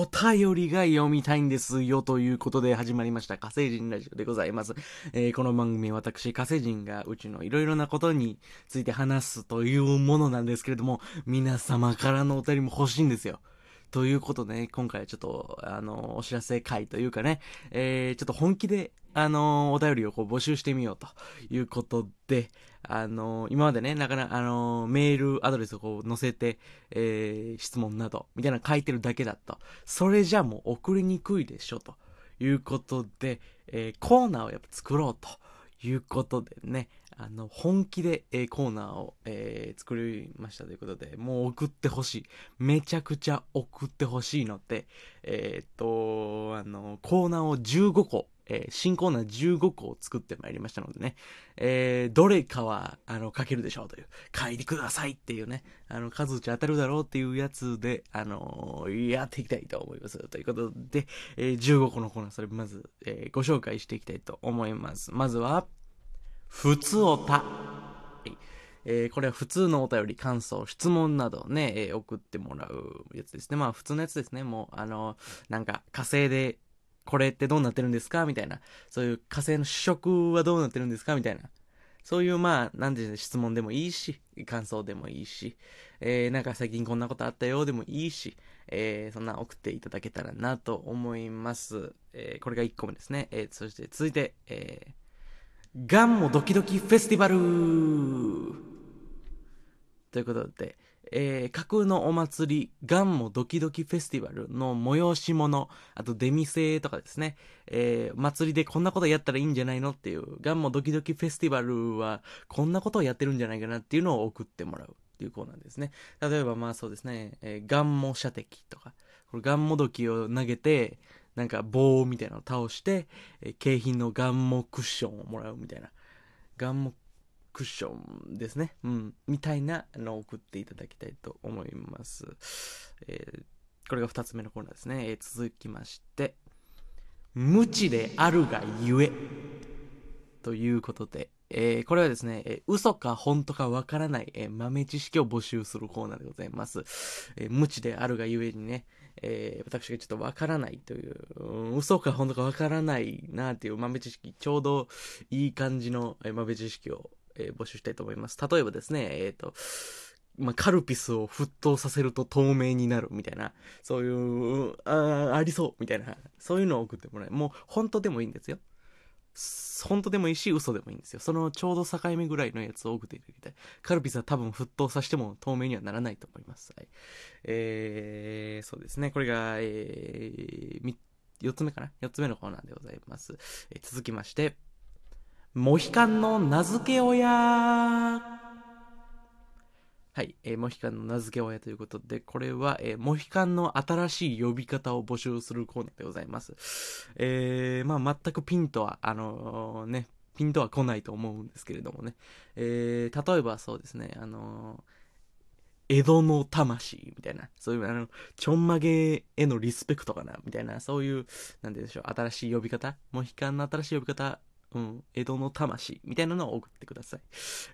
お便りが読みたいんですよということで始まりました火星人ラジオでございます。えー、この番組私火星人がうちのいろいろなことについて話すというものなんですけれども、皆様からのお便りも欲しいんですよ。ということで、ね、今回はちょっと、あの、お知らせ会というかね、えー、ちょっと本気で、あの、お便りをこう募集してみようということで、あの、今までね、なかなか、あの、メールアドレスをこう載せて、えー、質問など、みたいなの書いてるだけだと。それじゃもう送りにくいでしょ、ということで、えー、コーナーをやっぱ作ろうということでね、あの、本気で、えー、コーナーを、えー、作りましたということで、もう送ってほしい。めちゃくちゃ送ってほしいので、えー、っと、あの、コーナーを15個えー、新コーナー15個を作ってまいりましたのでね、えー、どれかは、あの、書けるでしょうという、書いてくださいっていうね、あの、数打ち当たるだろうっていうやつで、あのー、やっていきたいと思います。ということで、え15個のコーナー、それまず、えご紹介していきたいと思います。まずは、ふつおた。えー、これは普通のお便り、感想、質問などね、えー、送ってもらうやつですね。まあ普通のやつですね。もう、あの、なんか火星でこれってどうなってるんですか？みたいな。そういう火星の主食はどうなってるんですか？みたいな。そういう、まあ、なんていう質問でもいいし、感想でもいいし、えー、なんか最近こんなことあったよでもいいし、えー、そんな送っていただけたらなと思います。えー、これが1個目ですね。えー、そして続いて、えー、ガンモドキドキフェスティバルということで、えー、架空のお祭り、ガンモドキドキフェスティバルの催し物、あと出店とかですね、えー、祭りでこんなことやったらいいんじゃないのっていう、ガンモドキドキフェスティバルはこんなことをやってるんじゃないかなっていうのを送ってもらうっていうコーナーですね。例えばまあそうですね、えー、ガンモ射的とか、これガンモドキを投げて、なんか棒みたいなのを倒して、えー、景品のガンモクッションをもらうみたいな。ガンモクッションですね。うん。みたいなのを送っていただきたいと思います。えー、これが2つ目のコーナーですね。えー、続きまして、無知であるがゆえ。ということで、えー、これはですね、えー、嘘か本当かわからない、えー、豆知識を募集するコーナーでございます。え無知であるがゆえにね、え私がちょっとわからないという、うん、嘘か本当かわからないなっていう豆知識、ちょうどいい感じの、え豆知識をえー、募集したいと思います。例えばですね、えっ、ー、と、まあ、カルピスを沸騰させると透明になるみたいな、そういう、あありそうみたいな、そういうのを送ってもらえ。もう、本当でもいいんですよ。本当でもいいし、嘘でもいいんですよ。そのちょうど境目ぐらいのやつを送っていただきたい。カルピスは多分沸騰させても透明にはならないと思います。はい。えー、そうですね。これが、えー、4つ目かな ?4 つ目のコーナーでございます。えー、続きまして、モヒカンの名付け親はい、えー、モヒカンの名付け親ということで、これは、えー、モヒカンの新しい呼び方を募集するコーナーでございます。えー、まあ、全くピンとは、あのー、ね、ピンとは来ないと思うんですけれどもね。えー、例えばそうですね、あの、江戸の魂みたいな、そういう、あの、ちょんまげへのリスペクトかなみたいな、そういう、なんて言うんでしょう、新しい呼び方？モヒカンの新しい呼び方うん、江戸の魂みたいなのを送ってください。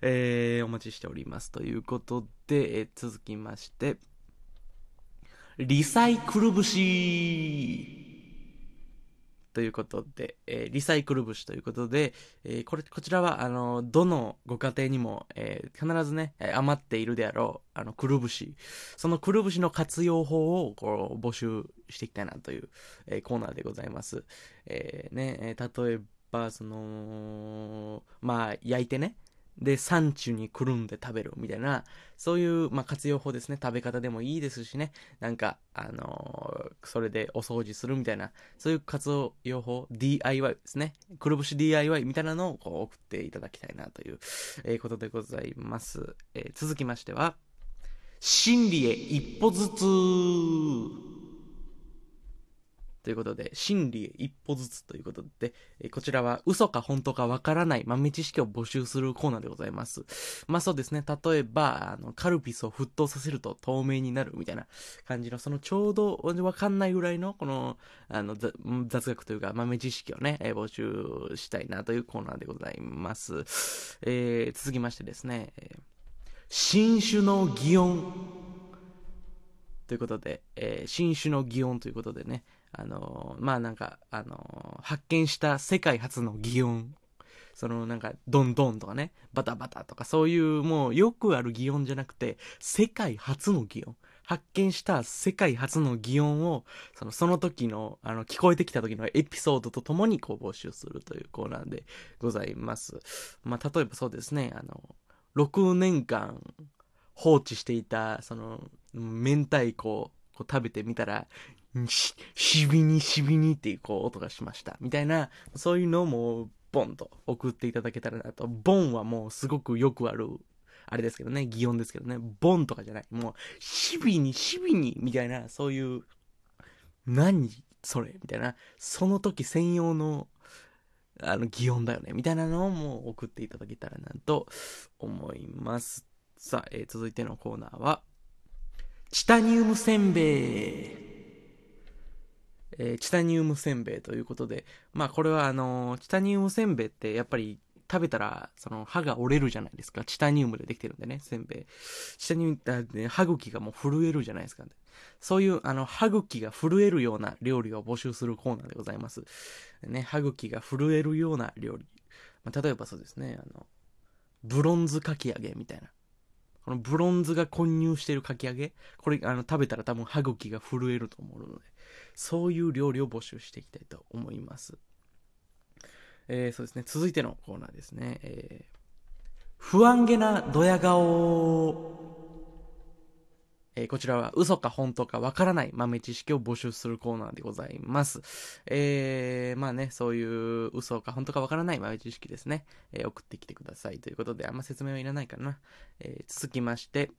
えー、お待ちしております。ということで、えー、続きまして、リサイクル節ということで、えー、リサイクル節ということで、えー、これ、こちらは、あの、どのご家庭にも、えー、必ずね、余っているであろう、あの、くるぶし。そのくるぶしの活用法を、こう、募集していきたいなという、えコーナーでございます。えね、え例えば、ぱそのまあ焼いてね。でサンチュにくるんで食べるみたいなそういう、まあ、活用法ですね。食べ方でもいいですしね。なんかあのー、それでお掃除するみたいなそういう活用法 DIY ですね。くるぶし DIY みたいなのをこう送っていただきたいなという、ことでございます、えー、続きましては真理へ一歩ずつ。ということで、真理へ一歩ずつということで、えこちらは嘘か本当かわからない豆知識を募集するコーナーでございます。まあそうですね、例えば、あの、カルピスを沸騰させると透明になるみたいな感じの、そのちょうどわかんないぐらいの、この、あの、雑学というか豆知識をね、え募集したいなというコーナーでございます。えー、続きましてですね、新種の擬音ということで、えー新種の擬音ということでね、あのーまあなんか、あのー発見した世界初の擬音。そのなんか、ドンドンとかね、バタバタとか、そういうもうよくある擬音じゃなくて、世界初の擬音。発見した世界初の擬音を、その、その時の、あの、聞こえてきた時のエピソードとともにこう募集するというコーナーでございます。まあ、例えばそうですね、あの、6年間放置していた、その、明太子を食べてみたら、し、しびにしびにっていうこう音がしました。みたいな、そういうのも、ボンと送っていただけたらなと。ボンはもうすごくよくある、あれですけどね、擬音ですけどね、ボンとかじゃない。もう、しびにしびにみたいな、そういう、何それみたいな、その時専用の、あの、擬音だよね。みたいなのをもう送っていただけたらなと思います。さあ、えー続いてのコーナーは、チタニウムせんべい。えーチタニウムせんべいということで、まあこれはあのーチタニウムせんべいってやっぱり食べたら、その歯が折れるじゃないですか。チタニウムでできてるんでね、せんべい。チタニウムって、歯茎がもう震えるじゃないですか、そういう、あの、歯茎が震えるような料理を募集するコーナーでございます。ね、歯茎が震えるような料理。まあ、例えばそうですね、あの、ブロンズかき揚げみたいな。このブロンズが混入しているかき揚げ、これ、あの、食べたら多分歯茎が震えると思うので、そういう料理を募集していきたいと思います。えー、そうですね、続いてのコーナーですね。えー、不安げなドヤ顔。えーこちらは嘘か本当かわからない豆知識を募集するコーナーでございます。えー、まあね、そういう嘘か本当かわからない豆知識ですね。えー送ってきてくださいということで、あんま説明はいらないかな。え続きまして、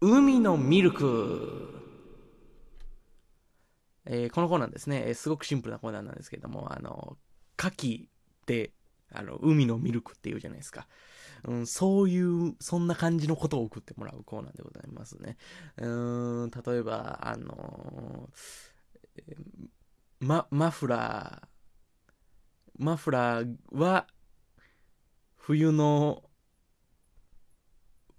海のミルク。えこのコーナーですね、えすごくシンプルなコーナーなんですけども、あの、牡蠣って、あの、海のミルクっていうじゃないですか。うん、そういう、そんな感じのことを送ってもらうコーナーでございますね。うん、例えば、あのーえーマ、マフラー、マフラーは、冬の、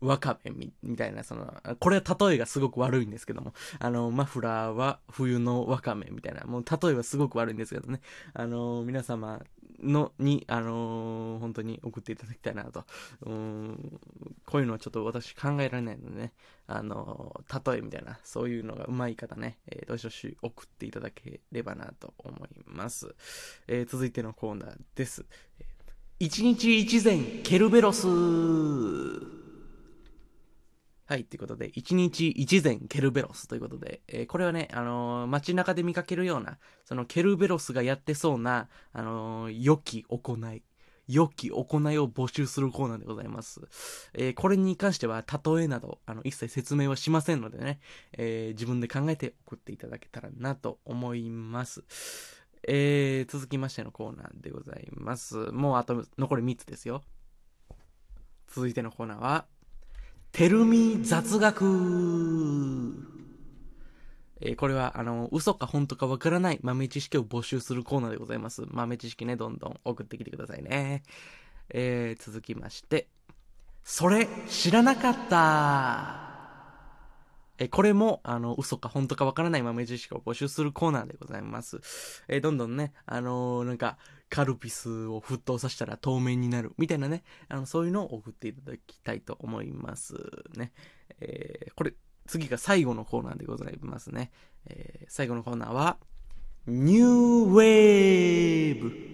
わかめみみたいな、その、これは例えがすごく悪いんですけども、あの、マフラーは冬のわかめみたいな、もう例えはすごく悪いんですけどね、あの、皆様の、に、あの、本当に送っていただきたいなと。うん、こういうのはちょっと私考えられないのでね、あの、例えみたいな、そういうのがうまい方ね、えーどしどし送っていただければなと思います。えー続いてのコーナーです。一日一善ケルベロスはい、ということで、一日一善ケルベロスということで、えーこれはね、あのー街中で見かけるような、そのケルベロスがやってそうな、あのー良き行い、良き行いを募集するコーナーでございます。えーこれに関しては、例えなど、あの、一切説明はしませんのでね、えー自分で考えて送っていただけたらなと思います。えー続きましてのコーナーでございます。もうあと残り3つですよ。続いてのコーナーは、テルミ雑学えーこれは、あの、嘘か本当かわからない豆知識を募集するコーナーでございます。豆知識ね、どんどん送ってきてくださいね。えー続きまして、それ、知らなかったえこれも、あの、嘘か本当かわからない豆知識を募集するコーナーでございます。えどんどんね、あのなんか、カルピスを沸騰させたら透明になる、みたいなね、あの、そういうのを送っていただきたいと思いますね。えーこれ、次が最後のコーナーでございますね。えー最後のコーナーは、ニューウェーブ。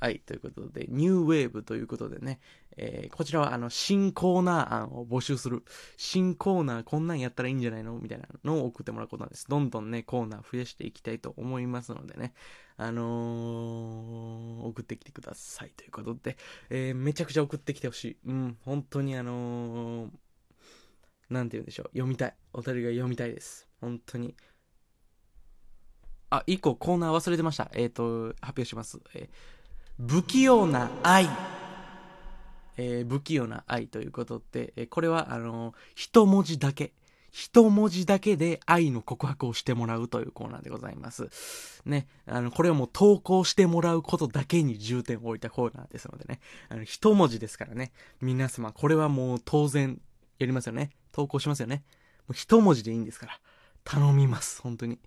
はい、ということで、ニューウェーブということでね、えーこちらはあの、新コーナー案を募集する。新コーナーこんなんやったらいいんじゃないの？みたいなのを送ってもらうコーナーです。どんどんね、コーナー増やしていきたいと思いますのでね、あのー送ってきてくださいということで、えーめちゃくちゃ送ってきてほしい。うん、本当にあのーなんて言うんでしょう。読みたい。お便りが読みたいです。本当に。あ、一個コーナー忘れてました。えっ、と、発表します。えー不器用な愛。えー不器用な愛ということで、えーこれは、あのー一文字だけ。一文字だけで愛の告白をしてもらうというコーナーでございます。ね。あの、これはもう投稿してもらうことだけに重点を置いたコーナーですのでね。あの、一文字ですからね。皆様、これはもう当然やりますよね。投稿しますよね。もう一文字でいいんですから。頼みます。本当に。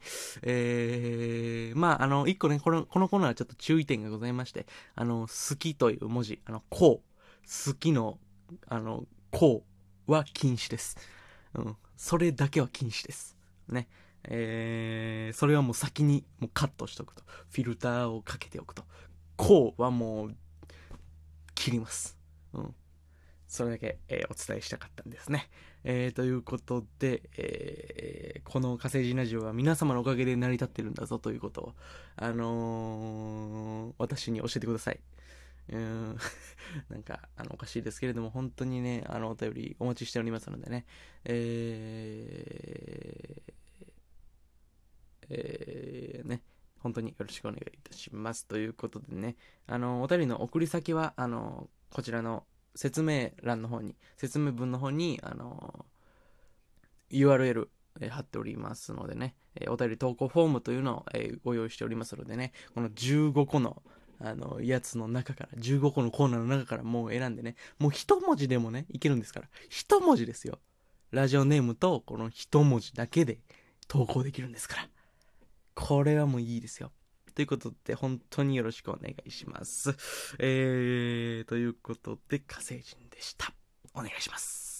えー、まあ、あの、一個ね、この、このコーナーはちょっと注意点がございまして、あの、好きという文字、あの、こう、好きの、あの、こうは禁止です。うん。それだけは禁止です。ね。えー、それはもう先にもうカットしとくと。フィルターをかけておくと。こうはもう、切ります。うん。それだけ、えー、お伝えしたかったんですね。えー、ということで、えー、この火星人ラジオは皆様のおかげで成り立ってるんだぞということを、あのー、私に教えてください。うん、なんか、あの、おかしいですけれども、本当にね、あの、お便りお待ちしておりますのでね、えー、えー、ね、本当によろしくお願いいたします。ということでね、あの、お便りの送り先は、あの、こちらの説明欄の方に、説明文の方に、あの、URL、え、貼っておりますのでね、え、お便り投稿フォームというのを、え、ご用意しておりますのでね、この15個の、あの、やつの中から、15個のコーナーの中からもう選んでね、もう一文字でもね、いけるんですから。一文字ですよ。ラジオネームとこの一文字だけで投稿できるんですから。これはもういいですよ。ということで、本当によろしくお願いします。えー、ということで、火星人でした。お願いします。